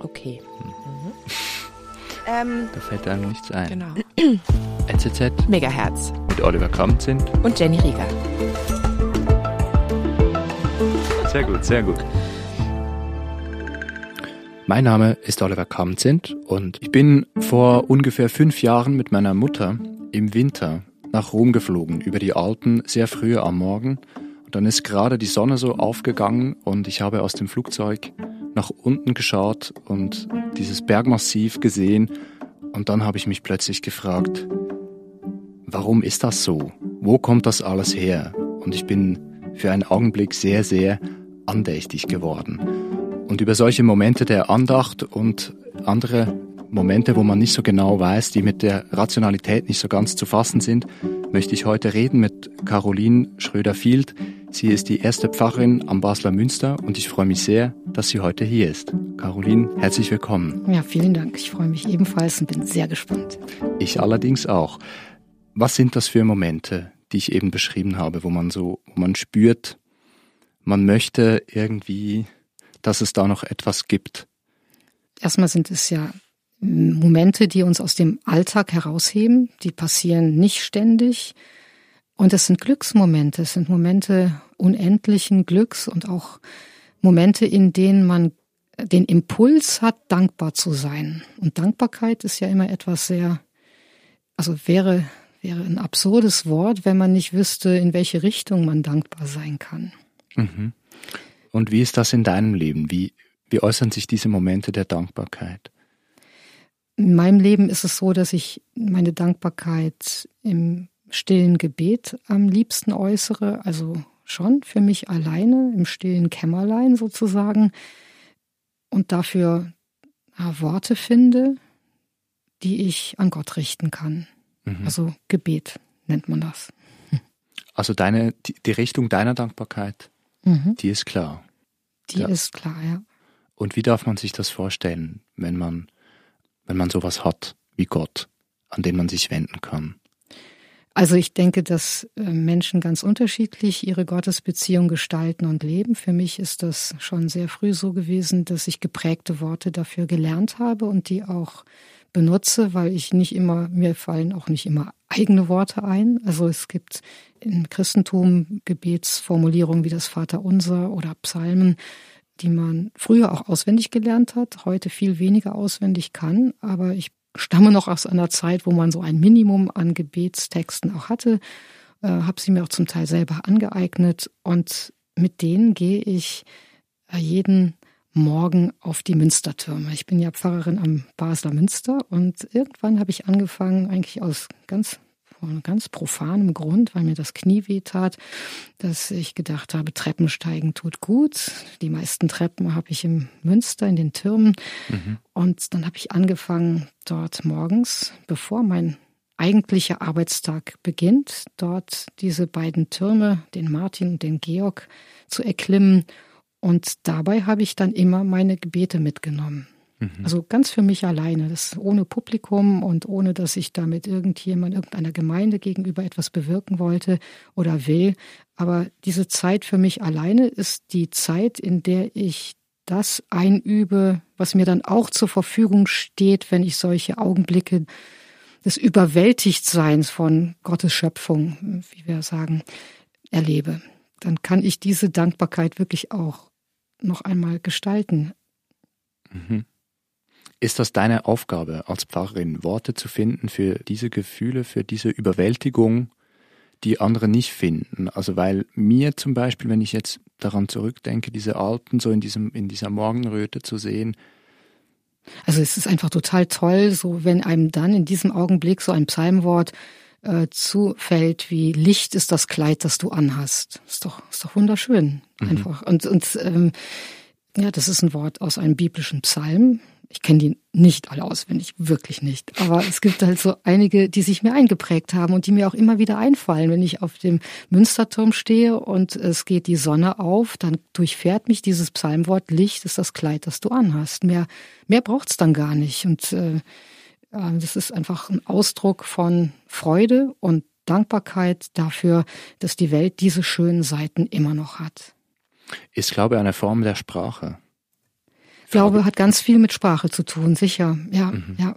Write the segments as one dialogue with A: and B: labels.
A: Okay.
B: Mhm. Ähm,
C: da fällt einem nichts ein.
B: Genau.
C: NZZ
A: Megahertz
C: mit Oliver Kamzind
A: und Jenny Rieger.
C: Sehr gut, sehr gut. Mein Name ist Oliver Kamzind und ich bin vor ungefähr fünf Jahren mit meiner Mutter im Winter nach Rom geflogen, über die Alpen, sehr früh am Morgen. Und dann ist gerade die Sonne so aufgegangen und ich habe aus dem Flugzeug nach unten geschaut und dieses Bergmassiv gesehen. Und dann habe ich mich plötzlich gefragt, warum ist das so? Wo kommt das alles her? Und ich bin für einen Augenblick sehr, sehr andächtig geworden. Und über solche Momente der Andacht und andere Momente, wo man nicht so genau weiß, die mit der Rationalität nicht so ganz zu fassen sind, möchte ich heute reden mit Caroline Schröder-Field. Sie ist die erste Pfarrerin am Basler Münster und ich freue mich sehr, dass sie heute hier ist. Caroline, herzlich willkommen.
D: Ja, vielen Dank. Ich freue mich ebenfalls und bin sehr gespannt.
C: Ich allerdings auch. Was sind das für Momente, die ich eben beschrieben habe, wo man so, wo man spürt, man möchte irgendwie dass es da noch etwas gibt?
D: Erstmal sind es ja Momente, die uns aus dem Alltag herausheben, die passieren nicht ständig. Und es sind Glücksmomente, es sind Momente unendlichen Glücks und auch Momente, in denen man den Impuls hat, dankbar zu sein. Und Dankbarkeit ist ja immer etwas sehr, also wäre, wäre ein absurdes Wort, wenn man nicht wüsste, in welche Richtung man dankbar sein kann.
C: Mhm. Und wie ist das in deinem Leben? Wie, wie äußern sich diese Momente der Dankbarkeit?
D: In meinem Leben ist es so, dass ich meine Dankbarkeit im stillen Gebet am liebsten äußere, also schon für mich alleine, im stillen Kämmerlein sozusagen, und dafür Worte finde, die ich an Gott richten kann. Mhm. Also Gebet nennt man das.
C: Also deine, die, die Richtung deiner Dankbarkeit Mhm. Die ist klar.
D: Die ja. ist klar, ja.
C: Und wie darf man sich das vorstellen, wenn man, wenn man sowas hat wie Gott, an den man sich wenden kann?
D: Also ich denke, dass äh, Menschen ganz unterschiedlich ihre Gottesbeziehung gestalten und leben. Für mich ist das schon sehr früh so gewesen, dass ich geprägte Worte dafür gelernt habe und die auch benutze, weil ich nicht immer, mir fallen auch nicht immer eigene Worte ein. Also es gibt im Christentum Gebetsformulierungen wie das Vaterunser oder Psalmen, die man früher auch auswendig gelernt hat, heute viel weniger auswendig kann. Aber ich stamme noch aus einer Zeit, wo man so ein Minimum an Gebetstexten auch hatte, äh, habe sie mir auch zum Teil selber angeeignet und mit denen gehe ich äh, jeden Morgen auf die Münstertürme. Ich bin ja Pfarrerin am Basler Münster und irgendwann habe ich angefangen, eigentlich aus ganz von ganz profanem Grund, weil mir das Knie weh tat, dass ich gedacht habe, Treppensteigen tut gut. Die meisten Treppen habe ich im Münster in den Türmen. Mhm. Und dann habe ich angefangen, dort morgens, bevor mein eigentlicher Arbeitstag beginnt, dort diese beiden Türme, den Martin und den Georg, zu erklimmen und dabei habe ich dann immer meine Gebete mitgenommen. Mhm. Also ganz für mich alleine, das ohne Publikum und ohne, dass ich damit irgendjemand, irgendeiner Gemeinde gegenüber etwas bewirken wollte oder will. Aber diese Zeit für mich alleine ist die Zeit, in der ich das einübe, was mir dann auch zur Verfügung steht, wenn ich solche Augenblicke des Überwältigtseins von Gottes Schöpfung, wie wir sagen, erlebe. Dann kann ich diese Dankbarkeit wirklich auch noch einmal gestalten.
C: Mhm. Ist das deine Aufgabe als Pfarrerin, Worte zu finden für diese Gefühle, für diese Überwältigung, die andere nicht finden? Also weil mir zum Beispiel, wenn ich jetzt daran zurückdenke, diese Alten so in diesem, in dieser Morgenröte zu sehen,
D: also es ist einfach total toll, so wenn einem dann in diesem Augenblick so ein Psalmwort äh, zufällt, wie Licht ist das Kleid, das du anhast. Ist doch, ist doch wunderschön, mhm. einfach. Und, und ähm, ja, das ist ein Wort aus einem biblischen Psalm. Ich kenne die nicht alle auswendig, wirklich nicht. Aber es gibt halt so einige, die sich mir eingeprägt haben und die mir auch immer wieder einfallen. Wenn ich auf dem Münsterturm stehe und es geht die Sonne auf, dann durchfährt mich dieses Psalmwort Licht ist das Kleid, das du anhast. Mehr, mehr braucht's dann gar nicht. Und äh, das ist einfach ein Ausdruck von Freude und Dankbarkeit dafür, dass die Welt diese schönen Seiten immer noch hat.
C: Ist Glaube eine Form der Sprache?
D: Glaube hat ganz viel mit Sprache zu tun, sicher. Ja, mhm. ja.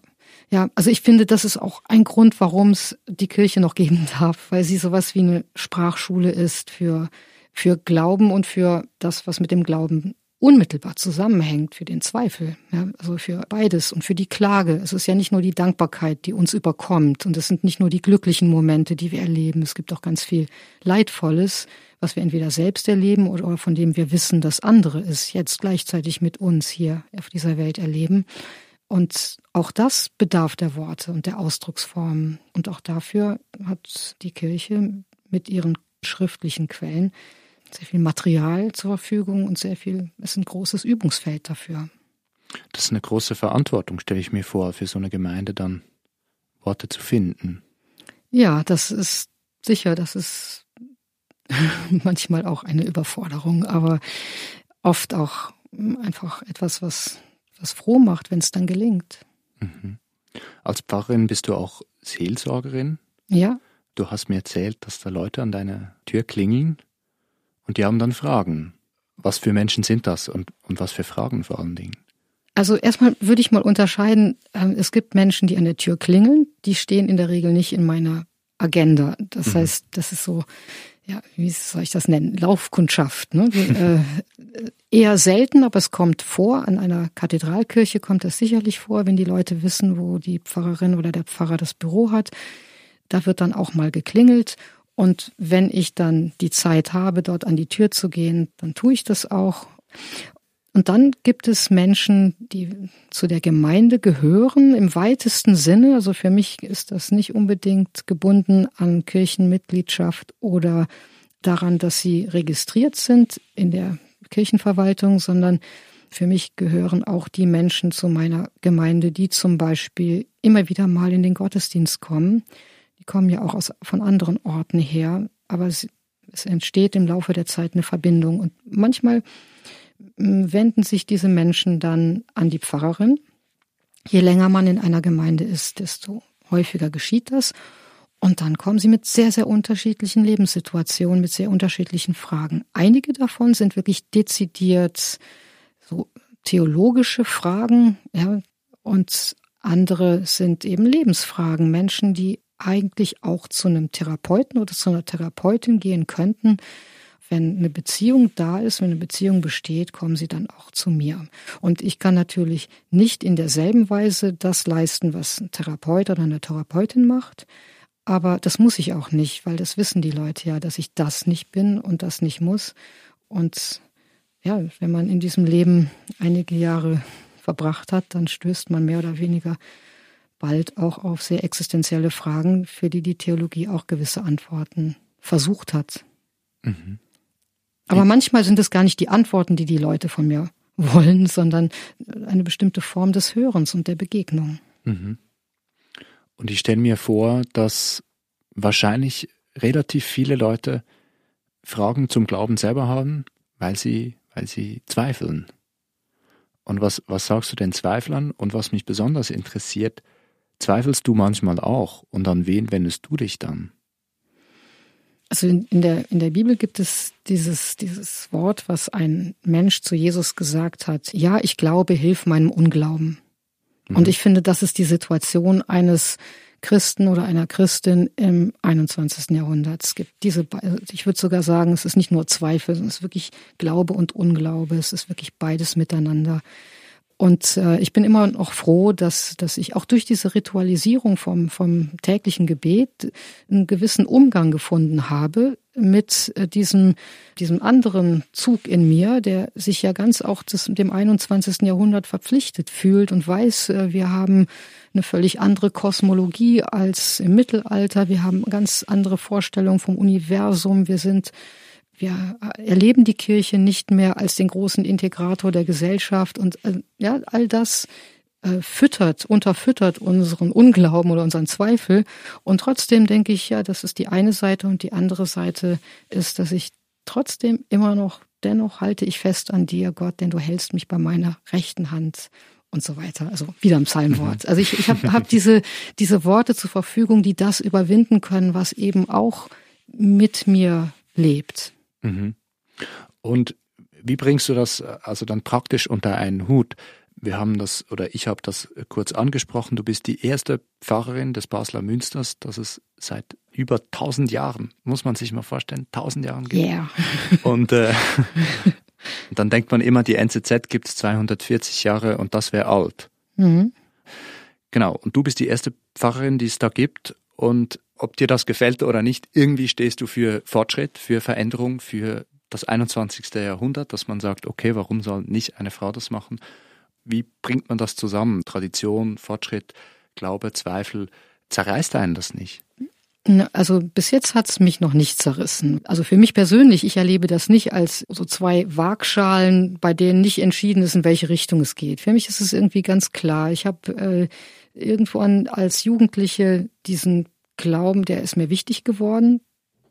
D: Ja, also ich finde, das ist auch ein Grund, warum es die Kirche noch geben darf, weil sie sowas wie eine Sprachschule ist für, für Glauben und für das, was mit dem Glauben unmittelbar zusammenhängt, für den Zweifel, ja, also für beides und für die Klage. Es ist ja nicht nur die Dankbarkeit, die uns überkommt und es sind nicht nur die glücklichen Momente, die wir erleben. Es gibt auch ganz viel Leidvolles, was wir entweder selbst erleben oder von dem wir wissen, dass andere es jetzt gleichzeitig mit uns hier auf dieser Welt erleben. Und auch das bedarf der Worte und der Ausdrucksformen. Und auch dafür hat die Kirche mit ihren schriftlichen Quellen sehr viel Material zur Verfügung und sehr viel, es ist ein großes Übungsfeld dafür.
C: Das ist eine große Verantwortung, stelle ich mir vor, für so eine Gemeinde dann Worte zu finden.
D: Ja, das ist sicher, das ist manchmal auch eine Überforderung, aber oft auch einfach etwas, was was froh macht, wenn es dann gelingt.
C: Mhm. Als Pfarrerin bist du auch Seelsorgerin?
D: Ja.
C: Du hast mir erzählt, dass da Leute an deiner Tür klingeln und die haben dann Fragen. Was für Menschen sind das und, und was für Fragen vor allen Dingen?
D: Also erstmal würde ich mal unterscheiden, ähm, es gibt Menschen, die an der Tür klingeln, die stehen in der Regel nicht in meiner Agenda. Das mhm. heißt, das ist so, ja, wie soll ich das nennen? Laufkundschaft. Ne? äh, eher selten, aber es kommt vor. An einer Kathedralkirche kommt das sicherlich vor, wenn die Leute wissen, wo die Pfarrerin oder der Pfarrer das Büro hat. Da wird dann auch mal geklingelt. Und wenn ich dann die Zeit habe, dort an die Tür zu gehen, dann tue ich das auch. Und dann gibt es Menschen, die zu der Gemeinde gehören im weitesten Sinne. Also für mich ist das nicht unbedingt gebunden an Kirchenmitgliedschaft oder daran, dass sie registriert sind in der Kirchenverwaltung, sondern für mich gehören auch die Menschen zu meiner Gemeinde, die zum Beispiel immer wieder mal in den Gottesdienst kommen. Die kommen ja auch aus, von anderen Orten her, aber es, es entsteht im Laufe der Zeit eine Verbindung. Und manchmal wenden sich diese Menschen dann an die Pfarrerin. Je länger man in einer Gemeinde ist, desto häufiger geschieht das. Und dann kommen sie mit sehr, sehr unterschiedlichen Lebenssituationen, mit sehr unterschiedlichen Fragen. Einige davon sind wirklich dezidiert so theologische Fragen, ja, und andere sind eben Lebensfragen. Menschen, die eigentlich auch zu einem Therapeuten oder zu einer Therapeutin gehen könnten, wenn eine Beziehung da ist, wenn eine Beziehung besteht, kommen sie dann auch zu mir. Und ich kann natürlich nicht in derselben Weise das leisten, was ein Therapeut oder eine Therapeutin macht. Aber das muss ich auch nicht, weil das wissen die Leute ja, dass ich das nicht bin und das nicht muss. Und ja, wenn man in diesem Leben einige Jahre verbracht hat, dann stößt man mehr oder weniger bald auch auf sehr existenzielle Fragen, für die die Theologie auch gewisse Antworten versucht hat. Mhm. Aber manchmal sind es gar nicht die Antworten, die die Leute von mir wollen, sondern eine bestimmte Form des Hörens und der Begegnung. Mhm.
C: Und ich stelle mir vor, dass wahrscheinlich relativ viele Leute Fragen zum Glauben selber haben, weil sie, weil sie zweifeln. Und was, was sagst du den Zweiflern? Und was mich besonders interessiert, zweifelst du manchmal auch? Und an wen wendest du dich dann?
D: Also in, in, der, in der Bibel gibt es dieses, dieses Wort, was ein Mensch zu Jesus gesagt hat. Ja, ich glaube, hilf meinem Unglauben. Mhm. Und ich finde, das ist die Situation eines Christen oder einer Christin im 21. Jahrhundert. Es gibt diese, ich würde sogar sagen, es ist nicht nur Zweifel, es ist wirklich Glaube und Unglaube. Es ist wirklich beides miteinander. Und äh, ich bin immer noch froh, dass, dass ich auch durch diese Ritualisierung vom, vom täglichen Gebet einen gewissen Umgang gefunden habe mit äh, diesem, diesem anderen Zug in mir, der sich ja ganz auch des, dem 21. Jahrhundert verpflichtet fühlt und weiß, äh, wir haben eine völlig andere Kosmologie als im Mittelalter, wir haben ganz andere Vorstellungen vom Universum, wir sind wir erleben die Kirche nicht mehr als den großen Integrator der Gesellschaft und äh, ja, all das äh, füttert, unterfüttert unseren Unglauben oder unseren Zweifel. Und trotzdem denke ich, ja, das ist die eine Seite und die andere Seite ist, dass ich trotzdem immer noch, dennoch halte ich fest an dir, Gott, denn du hältst mich bei meiner rechten Hand und so weiter. Also wieder im Psalmwort. Mhm. Also ich, ich habe hab diese, diese Worte zur Verfügung, die das überwinden können, was eben auch mit mir lebt.
C: Mhm. Und Wie bringst du das also dann praktisch unter einen Hut? Wir haben das, oder ich habe das kurz angesprochen, du bist die erste Pfarrerin des Basler Münsters, das es seit über 1000 Jahren, muss man sich mal vorstellen, 1000 Jahren
D: gibt. Yeah.
C: Und äh, dann denkt man immer, die NZZ gibt es 240 Jahre und das wäre alt. Mhm. Genau, und du bist die erste Pfarrerin, die es da gibt und ob dir das gefällt oder nicht, irgendwie stehst du für Fortschritt, für Veränderung, für das 21. Jahrhundert, dass man sagt, okay, warum soll nicht eine Frau das machen? Wie bringt man das zusammen? Tradition, Fortschritt, Glaube, Zweifel, zerreißt einen das nicht?
D: Also bis jetzt hat es mich noch nicht zerrissen. Also für mich persönlich, ich erlebe das nicht als so zwei Waagschalen, bei denen nicht entschieden ist, in welche Richtung es geht. Für mich ist es irgendwie ganz klar. Ich habe äh, irgendwann als Jugendliche diesen Glauben, der ist mir wichtig geworden.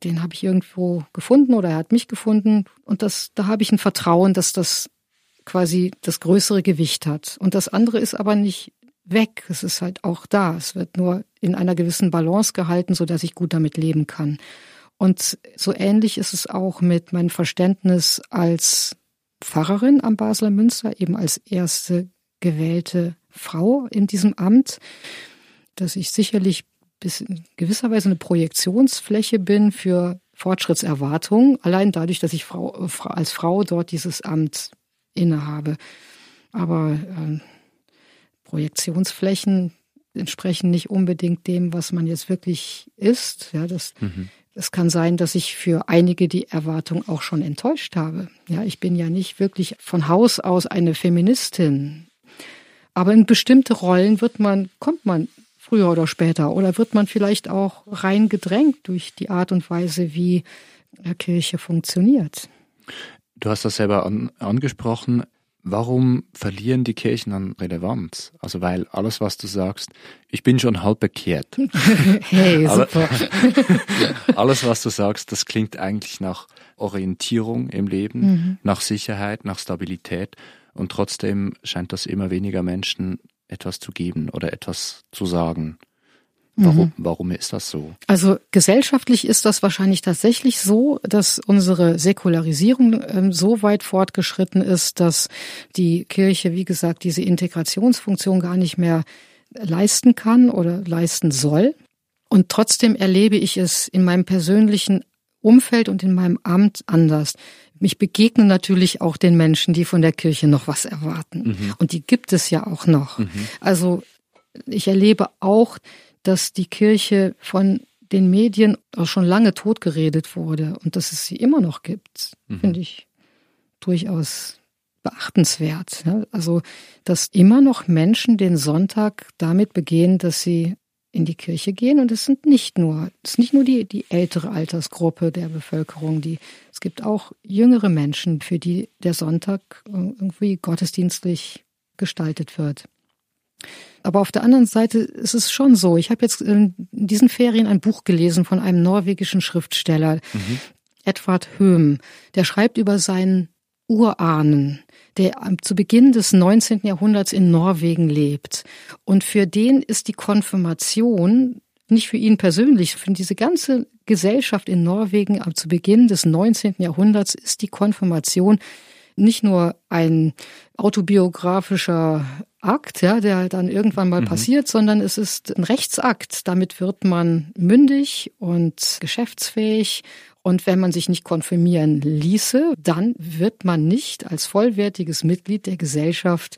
D: Den habe ich irgendwo gefunden oder er hat mich gefunden. Und das, da habe ich ein Vertrauen, dass das quasi das größere Gewicht hat. Und das andere ist aber nicht weg. Es ist halt auch da. Es wird nur in einer gewissen Balance gehalten, so dass ich gut damit leben kann. Und so ähnlich ist es auch mit meinem Verständnis als Pfarrerin am Basler Münster, eben als erste gewählte Frau in diesem Amt, dass ich sicherlich bis in gewisser Weise eine Projektionsfläche bin für Fortschrittserwartungen, allein dadurch, dass ich Frau, als Frau dort dieses Amt innehabe. Aber äh, Projektionsflächen entsprechen nicht unbedingt dem, was man jetzt wirklich ist. Ja, das, mhm. Es kann sein, dass ich für einige die Erwartung auch schon enttäuscht habe. Ja, ich bin ja nicht wirklich von Haus aus eine Feministin. Aber in bestimmte Rollen wird man, kommt man früher oder später oder wird man vielleicht auch reingedrängt durch die Art und Weise, wie Kirche funktioniert.
C: Du hast das selber an, angesprochen. Warum verlieren die Kirchen an Relevanz? Also weil alles, was du sagst, ich bin schon halb bekehrt.
D: hey, super.
C: alles, was du sagst, das klingt eigentlich nach Orientierung im Leben, mhm. nach Sicherheit, nach Stabilität. Und trotzdem scheint das immer weniger Menschen etwas zu geben oder etwas zu sagen. Warum, mhm. warum ist das so?
D: Also gesellschaftlich ist das wahrscheinlich tatsächlich so, dass unsere Säkularisierung ähm, so weit fortgeschritten ist, dass die Kirche, wie gesagt, diese Integrationsfunktion gar nicht mehr leisten kann oder leisten soll. Und trotzdem erlebe ich es in meinem persönlichen Umfeld und in meinem Amt anders. Mich begegnen natürlich auch den Menschen, die von der Kirche noch was erwarten. Mhm. Und die gibt es ja auch noch. Mhm. Also ich erlebe auch, dass die Kirche von den Medien auch schon lange totgeredet wurde und dass es sie immer noch gibt, mhm. finde ich durchaus beachtenswert. Also, dass immer noch Menschen den Sonntag damit begehen, dass sie in die Kirche gehen und es sind nicht nur, es ist nicht nur die, die ältere Altersgruppe der Bevölkerung, die, es gibt auch jüngere Menschen, für die der Sonntag irgendwie gottesdienstlich gestaltet wird. Aber auf der anderen Seite ist es schon so. Ich habe jetzt in diesen Ferien ein Buch gelesen von einem norwegischen Schriftsteller, mhm. Edvard Höhm. Der schreibt über seinen Urahnen, der zu Beginn des 19. Jahrhunderts in Norwegen lebt. Und für den ist die Konfirmation nicht für ihn persönlich, für diese ganze Gesellschaft in Norwegen ab zu Beginn des 19. Jahrhunderts ist die Konfirmation nicht nur ein autobiografischer Akt, ja, der dann irgendwann mal mhm. passiert, sondern es ist ein Rechtsakt. Damit wird man mündig und geschäftsfähig. Und wenn man sich nicht konfirmieren ließe, dann wird man nicht als vollwertiges Mitglied der Gesellschaft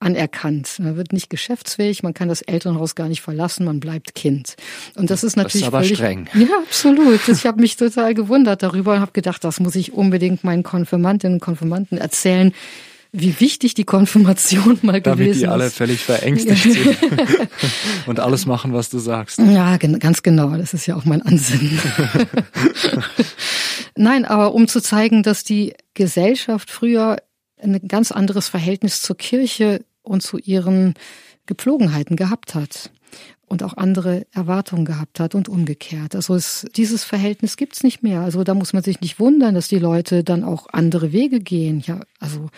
D: anerkannt. Man wird nicht geschäftsfähig, man kann das Elternhaus gar nicht verlassen, man bleibt Kind. Und das ist natürlich das ist
C: aber
D: völlig,
C: streng.
D: Ja, absolut. Ich habe mich total gewundert darüber und habe gedacht, das muss ich unbedingt meinen Konfirmantinnen und Konfirmanten erzählen, wie wichtig die Konfirmation mal
C: Damit
D: gewesen ist.
C: Damit die alle völlig verängstigt sind und alles machen, was du sagst.
D: Ja, ganz genau. Das ist ja auch mein Ansinnen. Nein, aber um zu zeigen, dass die Gesellschaft früher ein ganz anderes Verhältnis zur Kirche und zu ihren Gepflogenheiten gehabt hat und auch andere Erwartungen gehabt hat und umgekehrt. Also es, dieses Verhältnis gibt's nicht mehr. Also da muss man sich nicht wundern, dass die Leute dann auch andere Wege gehen. Ja, also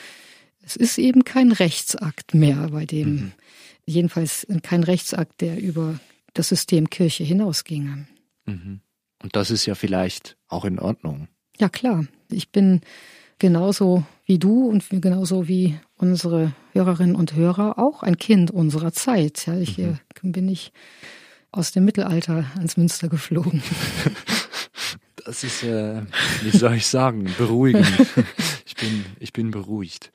D: es ist eben kein Rechtsakt mehr bei dem, mhm. jedenfalls kein Rechtsakt, der über das System Kirche hinausginge.
C: Mhm. Und das ist ja vielleicht auch in Ordnung.
D: Ja, klar. Ich bin genauso wie du und genauso wie unsere Hörerinnen und Hörer auch ein Kind unserer Zeit. Ja, ich mhm. Äh, bin nicht aus dem Mittelalter ans Münster geflogen.
C: Das ist, äh, wie soll ich sagen, beruhigend. Ich bin, ich bin beruhigt.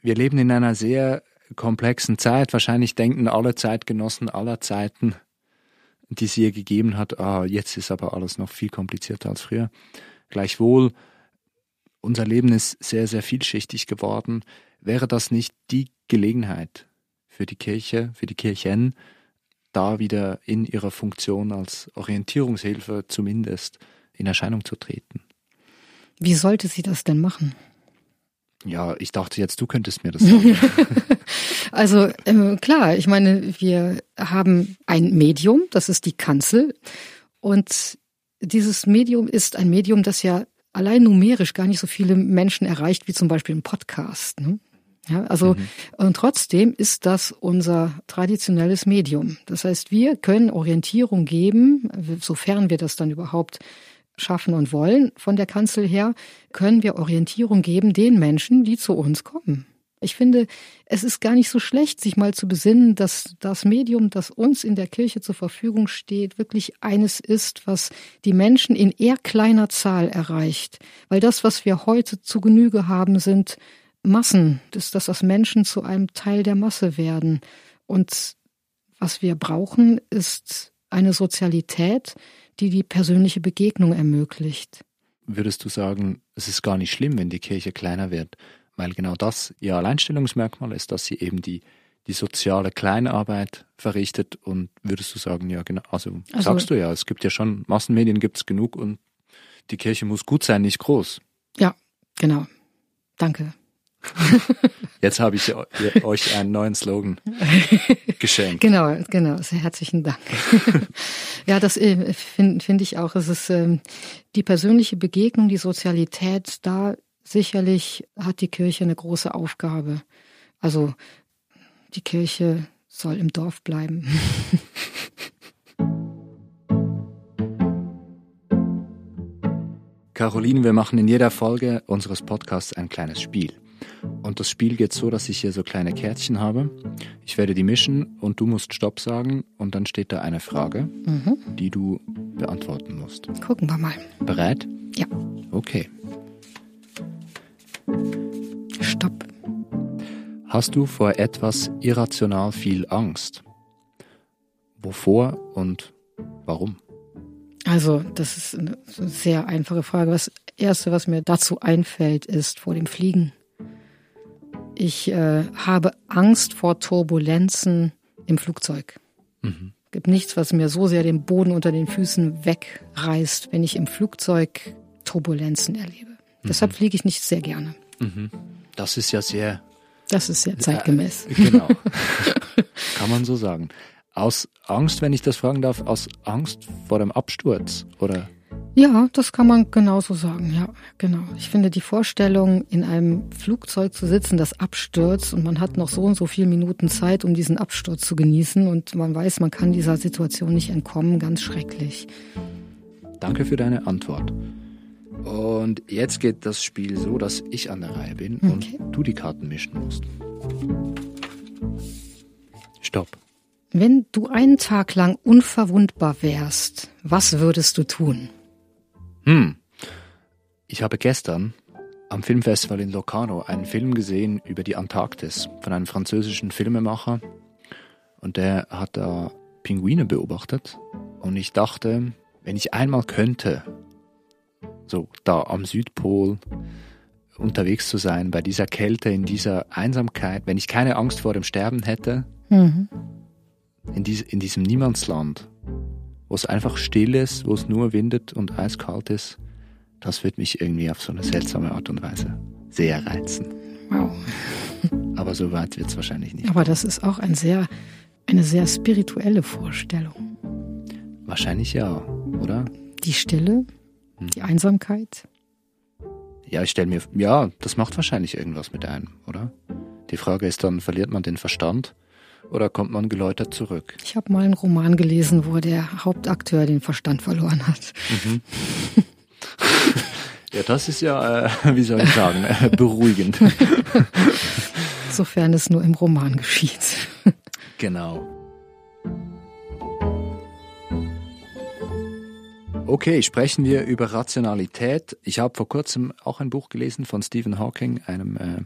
C: Wir leben in einer sehr komplexen Zeit. Wahrscheinlich denken alle Zeitgenossen aller Zeiten, die es hier gegeben hat, ah, jetzt ist aber alles noch viel komplizierter als früher. Gleichwohl, unser Leben ist sehr, sehr vielschichtig geworden. Wäre das nicht die Gelegenheit für die Kirche, für die Kirchen, da wieder in ihrer Funktion als Orientierungshilfe zumindest in Erscheinung zu treten?
D: Wie sollte sie das denn machen?
C: Ja, ich dachte jetzt, du könntest mir das sagen.
D: also äh, klar, ich meine, wir haben ein Medium, das ist die Kanzel. Und dieses Medium ist ein Medium, das ja allein numerisch gar nicht so viele Menschen erreicht wie zum Beispiel ein Podcast. Ne? Ja, also mhm. und trotzdem ist das unser traditionelles Medium. Das heißt, wir können Orientierung geben, sofern wir das dann überhaupt schaffen und wollen von der Kanzel her, können wir Orientierung geben den Menschen, die zu uns kommen. Ich finde, es ist gar nicht so schlecht, sich mal zu besinnen, dass das Medium, das uns in der Kirche zur Verfügung steht, wirklich eines ist, was die Menschen in eher kleiner Zahl erreicht. Weil das, was wir heute zu Genüge haben, sind Massen, dass, dass Menschen zu einem Teil der Masse werden. Und was wir brauchen, ist eine Sozialität, die die persönliche Begegnung ermöglicht.
C: Würdest du sagen, es ist gar nicht schlimm, wenn die Kirche kleiner wird, weil genau das ihr Alleinstellungsmerkmal ist, dass sie eben die, die soziale Kleinarbeit verrichtet und würdest du sagen, ja genau, also, also sagst du ja, es gibt ja schon, Massenmedien gibt es genug und die Kirche muss gut sein, nicht groß.
D: Ja, genau. Danke.
C: Jetzt habe ich euch einen neuen Slogan geschenkt.
D: Genau, genau. Sehr herzlichen Dank. ja, das äh, finde find ich auch. Es ist ähm, die persönliche Begegnung, die Sozialität. Da sicherlich hat die Kirche eine große Aufgabe. Also die Kirche soll im Dorf bleiben.
C: Caroline, wir machen in jeder Folge unseres Podcasts ein kleines Spiel. Und das Spiel geht so, dass ich hier so kleine Kärtchen habe. Ich werde die mischen und du musst Stopp sagen und dann steht da eine Frage, mhm. die du beantworten musst.
D: Gucken wir mal.
C: Bereit?
D: Ja.
C: Okay.
D: Stopp.
C: Hast du vor etwas irrational viel Angst? Wovor und warum?
D: Also, das ist eine sehr einfache Frage. Das Erste, was mir dazu einfällt, ist vor dem Fliegen. Ich äh, habe Angst vor Turbulenzen im Flugzeug. Mhm. Es gibt nichts, was mir so sehr den Boden unter den Füßen wegreißt, wenn ich im Flugzeug Turbulenzen erlebe. Mhm. Deshalb fliege ich nicht sehr gerne.
C: Mhm. Das ist ja sehr.
D: Das ist sehr zeitgemäß.
C: Äh, genau. Kann man so sagen. Aus Angst, wenn ich das fragen darf, aus Angst vor dem Absturz, oder?
D: Ja, das kann man genauso sagen, ja, genau. Ich finde die Vorstellung, in einem Flugzeug zu sitzen, das abstürzt und man hat noch so und so viele Minuten Zeit, um diesen Absturz zu genießen und man weiß, man kann dieser Situation nicht entkommen, ganz schrecklich.
C: Danke für deine Antwort. Und jetzt geht das Spiel so, dass ich an der Reihe bin okay. und du die Karten mischen musst. Stopp.
D: Wenn du einen Tag lang unverwundbar wärst, was würdest du tun?
C: Hm. Ich habe gestern am Filmfestival in Locarno einen Film gesehen über die Antarktis von einem französischen Filmemacher. Und der hat da Pinguine beobachtet. Und ich dachte, wenn ich einmal könnte, so da am Südpol unterwegs zu sein, bei dieser Kälte, in dieser Einsamkeit, wenn ich keine Angst vor dem Sterben hätte, mhm. in, dies, in diesem Niemandsland, wo es einfach still ist, wo es nur windet und eiskalt ist, das wird mich irgendwie auf so eine seltsame Art und Weise sehr reizen.
D: Wow.
C: Aber so weit wird es wahrscheinlich nicht.
D: Aber das ist auch ein sehr, eine sehr spirituelle Vorstellung.
C: Wahrscheinlich ja, oder?
D: Die Stille, hm. die Einsamkeit.
C: Ja, ich stelle mir, ja, das macht wahrscheinlich irgendwas mit einem, oder? Die Frage ist dann, verliert man den Verstand? Oder kommt man geläutert zurück?
D: Ich habe mal einen Roman gelesen, wo der Hauptakteur den Verstand verloren hat. Mhm.
C: Ja, das ist ja, äh, wie soll ich sagen, äh, beruhigend.
D: Sofern es nur im Roman geschieht.
C: Genau. Okay, sprechen wir über Rationalität. Ich habe vor kurzem auch ein Buch gelesen von Stephen Hawking, einem äh,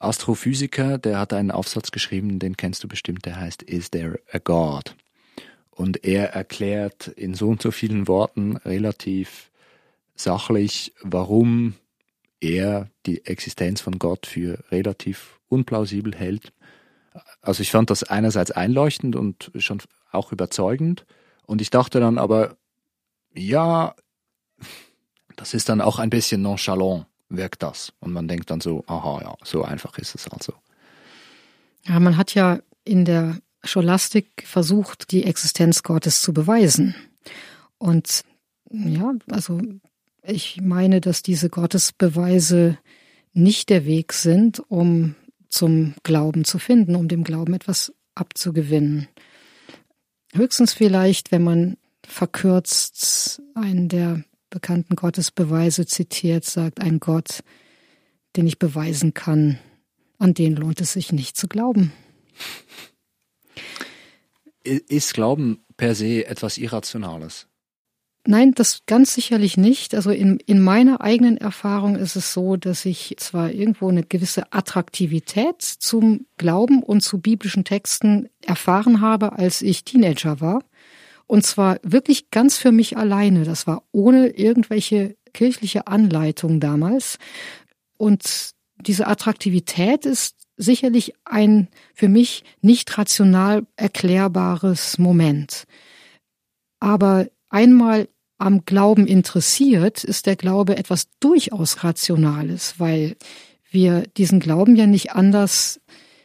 C: Astrophysiker, der hat einen Aufsatz geschrieben, den kennst du bestimmt, der heißt Is there a God? Und er erklärt in so und so vielen Worten relativ sachlich, warum er die Existenz von Gott für relativ unplausibel hält. Also ich fand das einerseits einleuchtend und schon auch überzeugend. Und ich dachte dann aber, ja, das ist dann auch ein bisschen nonchalant, wirkt das. Und man denkt dann so, aha, ja, so einfach ist es also.
D: Ja, man hat ja in der Scholastik versucht, die Existenz Gottes zu beweisen. Und ja, also ich meine, dass diese Gottesbeweise nicht der Weg sind, um zum Glauben zu finden, um dem Glauben etwas abzugewinnen. Höchstens vielleicht, wenn man verkürzt einen der bekannten Gottesbeweise zitiert, sagt ein Gott, den ich beweisen kann, an den lohnt es sich nicht zu glauben.
C: Ist Glauben per se etwas Irrationales?
D: Nein, das ganz sicherlich nicht. Also in, in meiner eigenen Erfahrung ist es so, dass ich zwar irgendwo eine gewisse Attraktivität zum Glauben und zu biblischen Texten erfahren habe, als ich Teenager war. Und zwar wirklich ganz für mich alleine. Das war ohne irgendwelche kirchliche Anleitung damals. Und diese Attraktivität ist sicherlich ein für mich nicht rational erklärbares Moment. Aber einmal am Glauben interessiert, ist der Glaube etwas durchaus Rationales, weil wir diesen Glauben ja nicht anders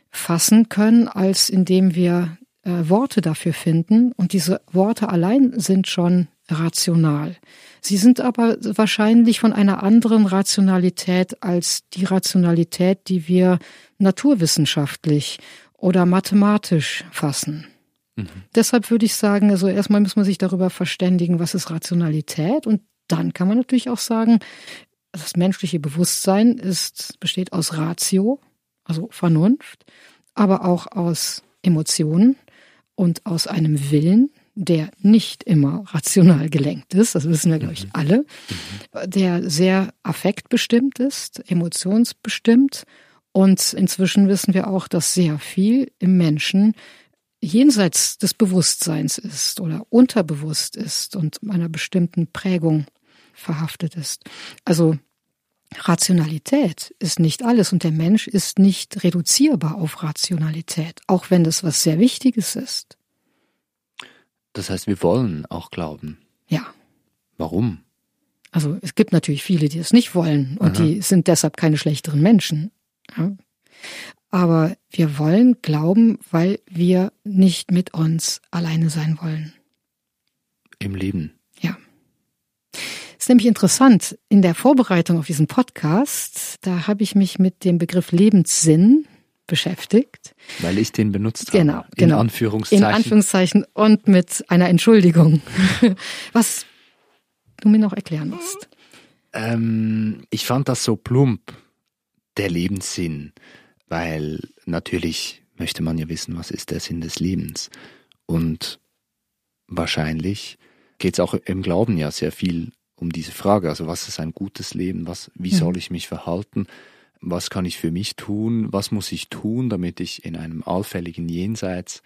D: fassen können, als indem wir äh, Worte dafür finden. Und diese Worte allein sind schon rational. Sie sind aber wahrscheinlich von einer anderen Rationalität als die Rationalität, die wir naturwissenschaftlich oder mathematisch fassen. Mhm. Deshalb würde ich sagen, also erstmal muss man sich darüber verständigen, was ist Rationalität und dann kann man natürlich auch sagen, das menschliche Bewusstsein ist, besteht aus Ratio, also Vernunft, aber auch aus Emotionen und aus einem Willen, der nicht immer rational gelenkt ist, das wissen wir, glaube ich, mhm. alle, mhm. der sehr affektbestimmt ist, emotionsbestimmt. Und inzwischen wissen wir auch, dass sehr viel im Menschen jenseits des Bewusstseins ist oder unterbewusst ist und einer bestimmten Prägung verhaftet ist. Also Rationalität ist nicht alles und der Mensch ist nicht reduzierbar auf Rationalität, auch wenn das was sehr Wichtiges ist.
C: Das heißt, wir wollen auch glauben.
D: Ja.
C: Warum?
D: Also es gibt natürlich viele, die es nicht wollen und Aha. die sind deshalb keine schlechteren Menschen. Ja. Aber wir wollen glauben, weil wir nicht mit uns alleine sein wollen.
C: Im Leben.
D: Ist nämlich interessant, in der Vorbereitung auf diesen Podcast, da habe ich mich mit dem Begriff Lebenssinn beschäftigt.
C: Weil ich den benutzt
D: habe. Genau,
C: in
D: genau.
C: Anführungszeichen.
D: In Anführungszeichen und mit einer Entschuldigung. Was du mir noch erklären musst.
C: Ähm, ich fand das so plump, der Lebenssinn, weil natürlich möchte man ja wissen, was ist der Sinn des Lebens. Und wahrscheinlich geht es auch im Glauben ja sehr viel um diese Frage. Also was ist ein gutes Leben? Was, wie mhm. soll ich mich verhalten? was kann ich für mich tun, was muss ich tun, damit ich in einem allfälligen Jenseits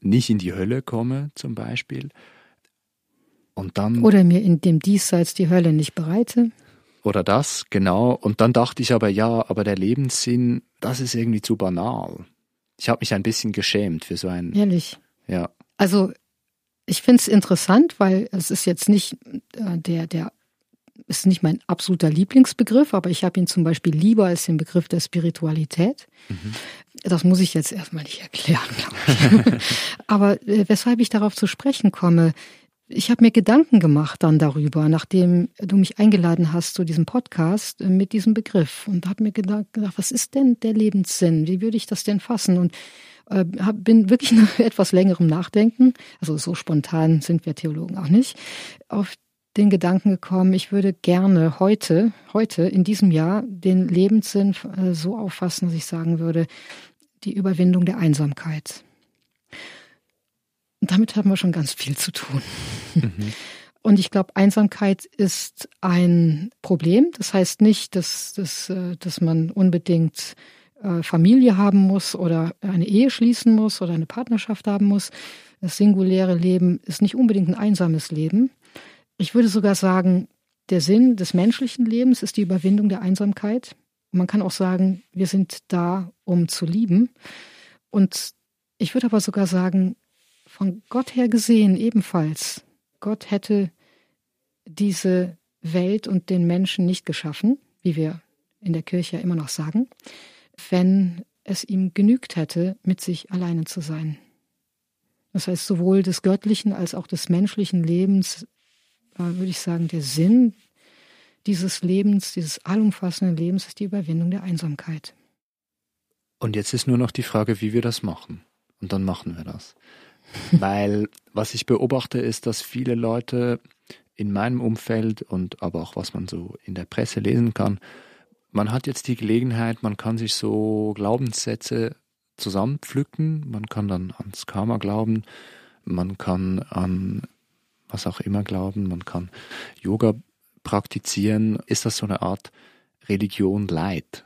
C: nicht in die Hölle komme, zum Beispiel. Und dann.
D: Oder mir in dem Diesseits die Hölle nicht bereite.
C: Oder das, genau. Und dann dachte ich aber, ja, aber der Lebenssinn, das ist irgendwie zu banal. Ich habe mich ein bisschen geschämt für so ein.
D: Ehrlich.
C: Ja.
D: Also ich finde es interessant, weil es ist jetzt nicht äh, der, der ist nicht mein absoluter Lieblingsbegriff, aber ich habe ihn zum Beispiel lieber als den Begriff der Spiritualität. Mhm. Das muss ich jetzt erstmal nicht erklären, glaube ich. aber äh, weshalb ich darauf zu sprechen komme, ich habe mir Gedanken gemacht dann darüber, nachdem du mich eingeladen hast zu diesem Podcast äh, mit diesem Begriff und habe mir gedacht, was ist denn der Lebenssinn? Wie würde ich das denn fassen? Und äh, hab, bin wirklich nach etwas längerem Nachdenken, also so spontan sind wir Theologen auch nicht, auf den Gedanken gekommen, ich würde gerne heute, heute in diesem Jahr den Lebenssinn äh, so auffassen, dass ich sagen würde, die Überwindung der Einsamkeit. Damit haben wir schon ganz viel zu tun. Mhm. Und ich glaube, Einsamkeit ist ein Problem. Das heißt nicht, dass, dass, äh, dass man unbedingt äh, Familie haben muss oder eine Ehe schließen muss oder eine Partnerschaft haben muss. Das singuläre Leben ist nicht unbedingt ein einsames Leben. Ich würde sogar sagen, der Sinn des menschlichen Lebens ist die Überwindung der Einsamkeit. Man kann auch sagen, wir sind da, um zu lieben. Und ich würde aber sogar sagen, von Gott her gesehen ebenfalls. Gott hätte diese Welt und den Menschen nicht geschaffen, wie wir in der Kirche immer noch sagen, wenn es ihm genügt hätte, mit sich alleine zu sein. Das heißt, sowohl des göttlichen als auch des menschlichen Lebens war, würde ich sagen, der Sinn dieses Lebens, dieses allumfassenden Lebens ist die Überwindung der Einsamkeit.
C: Und jetzt ist nur noch die Frage, wie wir das machen. Und dann machen wir das. Weil was ich beobachte, ist, dass viele Leute in meinem Umfeld und aber auch was man so in der Presse lesen kann, man hat jetzt die Gelegenheit, man kann sich so Glaubenssätze zusammenpflücken, man kann dann ans Karma glauben, man kann an was auch immer glauben, man kann Yoga praktizieren. Ist das so eine Art Religion Leid?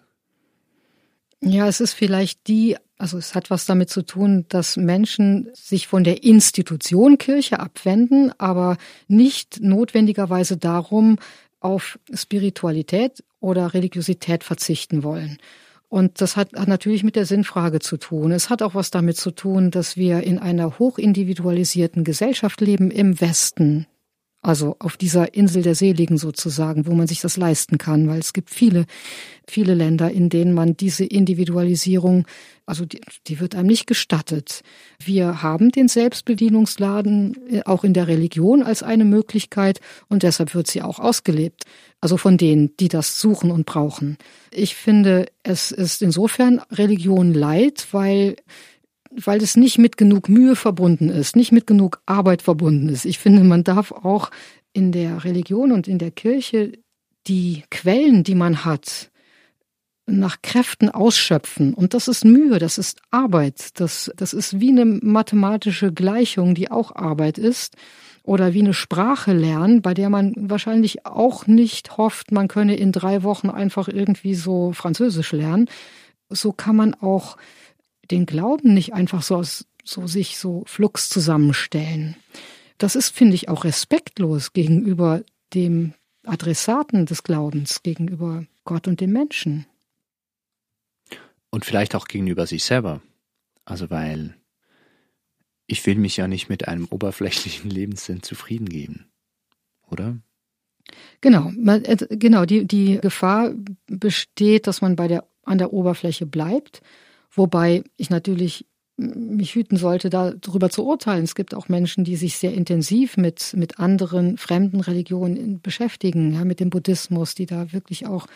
D: Ja, es ist vielleicht die, also es hat was damit zu tun, dass Menschen sich von der Institution Kirche abwenden, aber nicht notwendigerweise darum, auf Spiritualität oder Religiosität verzichten wollen. Und das hat, hat natürlich mit der Sinnfrage zu tun. Es hat auch was damit zu tun, dass wir in einer hochindividualisierten Gesellschaft leben im Westen. Also auf dieser Insel der Seligen sozusagen, wo man sich das leisten kann, weil es gibt viele, viele Länder, in denen man diese Individualisierung, also die, die wird einem nicht gestattet. Wir haben den Selbstbedienungsladen äh, auch in der Religion als eine Möglichkeit und deshalb wird sie auch ausgelebt also von denen, die das suchen und brauchen. Ich finde, es ist insofern Religion leid, weil weil es nicht mit genug Mühe verbunden ist, nicht mit genug Arbeit verbunden ist. Ich finde, man darf auch in der Religion und in der Kirche die Quellen, die man hat, nach Kräften ausschöpfen. Und das ist Mühe, das ist Arbeit. Das, das ist wie eine mathematische Gleichung, die auch Arbeit ist oder wie eine Sprache lernen, bei der man wahrscheinlich auch nicht hofft, man könne in drei Wochen einfach irgendwie so Französisch lernen. So kann man auch den Glauben nicht einfach so aus so sich so flux zusammenstellen. Das ist, finde ich, auch respektlos gegenüber dem Adressaten des Glaubens, gegenüber Gott und dem Menschen.
C: Und vielleicht auch gegenüber sich selber. Also weil ich will mich ja nicht mit einem oberflächlichen Lebenssinn zufrieden geben, oder?
D: Genau, äh, genau. Die, die Gefahr besteht, dass man bei der, an der Oberfläche bleibt, wobei ich natürlich mich hüten sollte, darüber zu urteilen. Es gibt auch Menschen, die sich sehr intensiv mit, mit anderen fremden Religionen beschäftigen, ja, mit dem Buddhismus, die da wirklich auch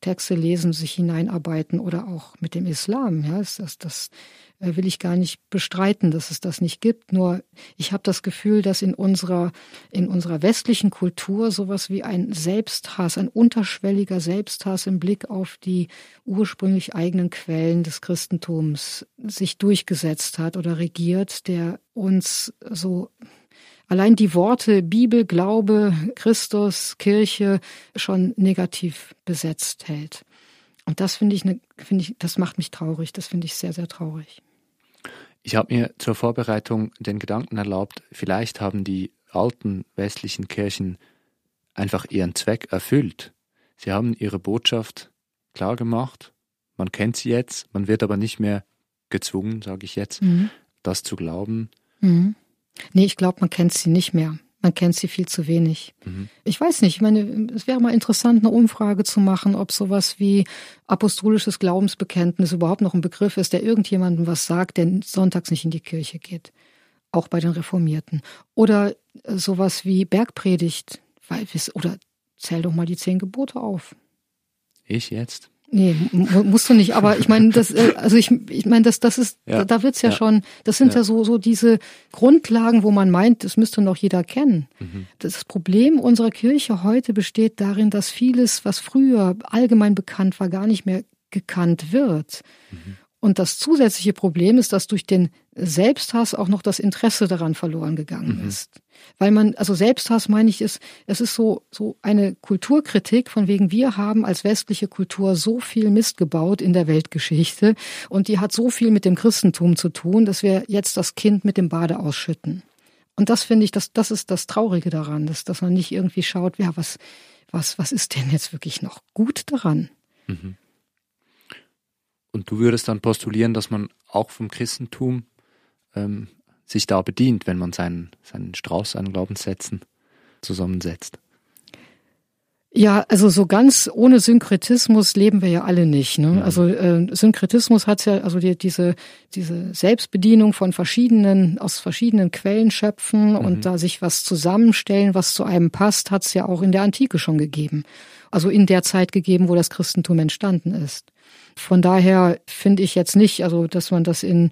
D: Texte lesen, sich hineinarbeiten oder auch mit dem Islam. Ja, das, das, das will ich gar nicht bestreiten, dass es das nicht gibt. Nur ich habe das Gefühl, dass in unserer, in unserer westlichen Kultur sowas wie ein Selbsthass, ein unterschwelliger Selbsthass im Blick auf die ursprünglich eigenen Quellen des Christentums sich durchgesetzt hat oder regiert, der uns so allein die Worte Bibel, Glaube, Christus, Kirche schon negativ besetzt hält. Und das finde ich, ne, finde ich, das macht mich traurig. Das finde ich sehr, sehr traurig.
C: Ich habe mir zur Vorbereitung den Gedanken erlaubt, vielleicht haben die alten westlichen Kirchen einfach ihren Zweck erfüllt. Sie haben ihre Botschaft klar gemacht, man kennt sie jetzt, man wird aber nicht mehr gezwungen, sage ich jetzt, mhm. das zu glauben.
D: Mhm. Nee, ich glaube, man kennt sie nicht mehr. Man kennt sie viel zu wenig. Mhm. Ich weiß nicht, ich meine, es wäre mal interessant, eine Umfrage zu machen, ob sowas wie apostolisches Glaubensbekenntnis überhaupt noch ein Begriff ist, der irgendjemandem was sagt, der sonntags nicht in die Kirche geht. Auch bei den Reformierten. Oder äh, sowas wie Bergpredigt. Oder zähl doch mal die zehn Gebote auf.
C: Ich jetzt?
D: Nee, musst du nicht. Aber ich meine, das, äh, also ich, ich meine, das, das ist, ja. da wird's ja, ja, schon. Das sind ja. ja. so so diese Grundlagen, wo man meint, das müsste noch jeder kennen. Mhm. Das Problem unserer Kirche heute besteht darin, dass vieles, was früher allgemein bekannt war, gar nicht mehr gekannt wird. Mhm. Und das zusätzliche Problem ist, dass durch den Selbsthass auch noch das Interesse daran verloren gegangen mhm. ist. Weil man, also Selbsthass meine ich, ist, es ist so, so eine Kulturkritik von wegen, wir haben als westliche Kultur so viel Mist gebaut in der Weltgeschichte und die hat so viel mit dem Christentum zu tun, dass wir jetzt das Kind mit dem Bade ausschütten. Und das finde ich, das, das ist das Traurige daran, dass, dass man nicht irgendwie schaut, ja, was, was, was ist denn jetzt wirklich noch gut daran? Mhm.
C: Und du würdest dann postulieren, dass man auch vom Christentum ähm, sich da bedient, wenn man seinen, seinen Strauß an Glaubenssätzen zusammensetzt.
D: Ja, also so ganz ohne Synkretismus leben wir ja alle nicht. Ne? Mhm. Also äh, Synkretismus hat ja, also die, diese diese Selbstbedienung von verschiedenen aus verschiedenen Quellen schöpfen mhm. und da sich was zusammenstellen, was zu einem passt, hat es ja auch in der Antike schon gegeben. Also in der Zeit gegeben, wo das Christentum entstanden ist. Von daher finde ich jetzt nicht, also dass man das in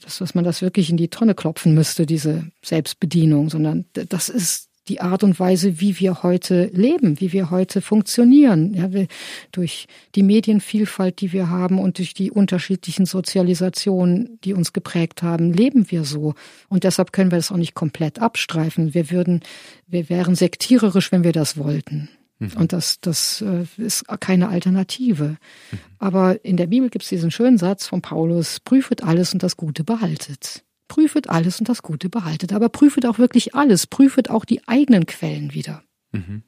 D: dass, dass man das wirklich in die Tonne klopfen müsste, diese Selbstbedienung, sondern das ist die Art und Weise, wie wir heute leben, wie wir heute funktionieren. Ja, wir, durch die Medienvielfalt, die wir haben und durch die unterschiedlichen Sozialisationen, die uns geprägt haben, leben wir so. Und deshalb können wir das auch nicht komplett abstreifen. Wir würden, wir wären sektiererisch, wenn wir das wollten. Mhm. Und das, das äh, ist keine Alternative. Mhm. Aber in der Bibel gibt es diesen schönen Satz von Paulus, prüfet alles und das Gute behaltet. Prüfet alles und das Gute behaltet. Aber prüfet auch wirklich alles. Prüfet auch die eigenen Quellen wieder.
C: Mhm.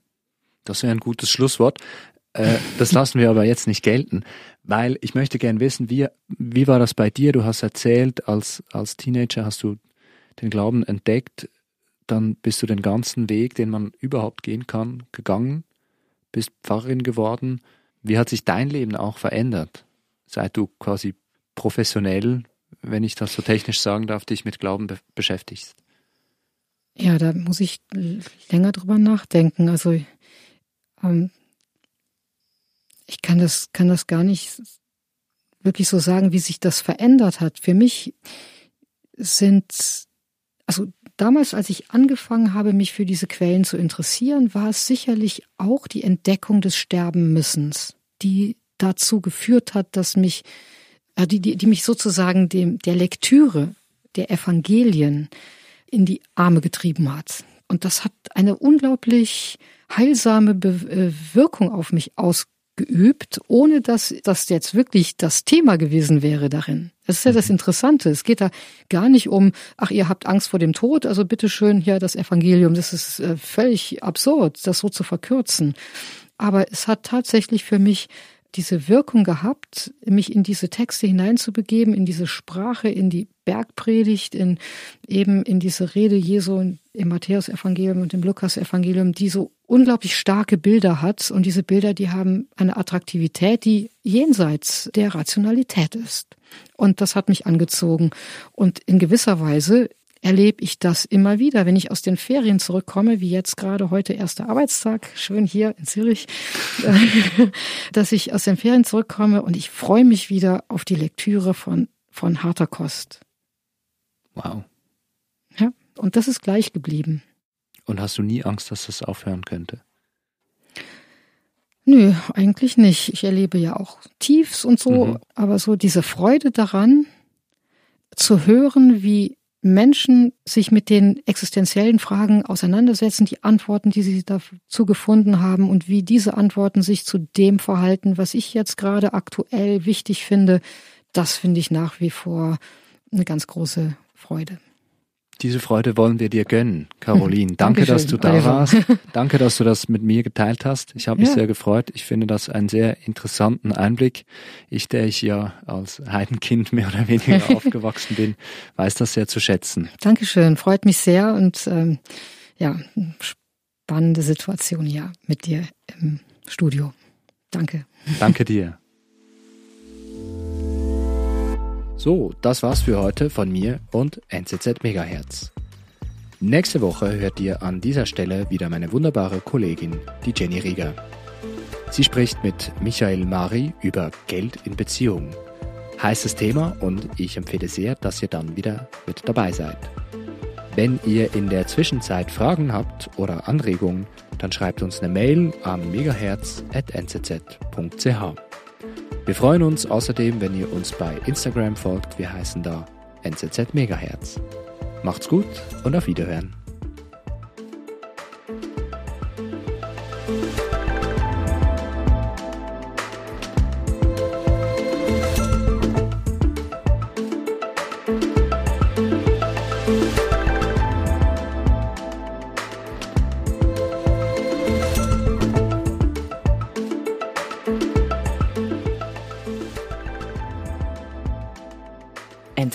C: Das wäre ein gutes Schlusswort. Äh, das lassen wir aber jetzt nicht gelten, weil ich möchte gern wissen, wie, wie war das bei dir? Du hast erzählt, als, als Teenager hast du den Glauben entdeckt, dann bist du den ganzen Weg, den man überhaupt gehen kann, gegangen bist Pfarrerin geworden. Wie hat sich dein Leben auch verändert, seit du quasi professionell, wenn ich das so technisch sagen darf, dich mit Glauben be beschäftigst?
D: Ja, da muss ich länger drüber nachdenken. Also ähm, ich kann das, kann das gar nicht wirklich so sagen, wie sich das verändert hat. Für mich sind, also Damals, als ich angefangen habe, mich für diese Quellen zu interessieren, war es sicherlich auch die Entdeckung des Sterbenmüssens, die dazu geführt hat, dass mich, äh, die, die, die mich sozusagen dem, der Lektüre der Evangelien in die Arme getrieben hat. Und das hat eine unglaublich heilsame Be äh, Wirkung auf mich ausgeübt geübt, ohne dass das jetzt wirklich das Thema gewesen wäre darin. Das ist ja das. Interessante. Es geht da gar nicht um, ach, ihr habt Angst vor dem Tod, also bitteschön hier das Evangelium. Das ist äh, völlig absurd, das so zu verkürzen. Aber es hat tatsächlich für mich diese Wirkung gehabt, mich in diese Texte hineinzubegeben, in diese Sprache, in die Bergpredigt, in eben in diese Rede Jesu im Matthäus-Evangelium und im Lukas-Evangelium, die so unglaublich starke Bilder hat. Und diese Bilder, die haben eine Attraktivität, die jenseits der Rationalität ist. Und das hat mich angezogen. Und in gewisser Weise erlebe ich das immer wieder, wenn ich aus den Ferien zurückkomme, wie jetzt gerade heute erster Arbeitstag, schön hier in Zürich, dass ich aus den Ferien zurückkomme und ich freue mich wieder auf die Lektüre von, von harter Kost.
C: Wow.
D: Ja, und das ist gleich geblieben.
C: Und hast du nie Angst, dass das aufhören könnte?
D: Nö, eigentlich nicht. Ich erlebe ja auch Tiefs und so, mhm. aber so diese Freude daran, zu hören, wie Menschen sich mit den existenziellen Fragen auseinandersetzen, die Antworten, die sie dazu gefunden haben und wie diese Antworten sich zu dem verhalten, was ich jetzt gerade aktuell wichtig finde, das finde ich nach wie vor eine ganz große Freude.
C: Diese Freude wollen wir dir gönnen, Caroline. Danke, dass du da warst. Danke, dass du das mit mir geteilt hast. Ich habe mich ja. sehr gefreut. Ich finde das einen sehr interessanten Einblick. Ich, der ich ja als Heidenkind mehr oder weniger aufgewachsen bin, weiß das sehr zu schätzen.
D: Dankeschön, freut mich sehr und ähm, ja, spannende Situation hier mit dir im Studio. Danke.
C: Danke dir. So, das war's für heute von mir und NZZ Megahertz. Nächste Woche hört ihr an dieser Stelle wieder meine wunderbare Kollegin, die Jenny Rieger. Sie spricht mit Michael Mari über Geld in Beziehungen. Heißes Thema und ich empfehle sehr, dass ihr dann wieder mit dabei seid. Wenn ihr in der Zwischenzeit Fragen habt oder Anregungen, dann schreibt uns eine Mail an megahertz.nzz.ch. Wir freuen uns außerdem, wenn ihr uns bei Instagram folgt. Wir heißen da NZZ Megahertz. Macht's gut und auf Wiederhören.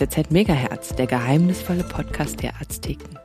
B: NZZ Megahertz, der geheimnisvolle Podcast der Azteken.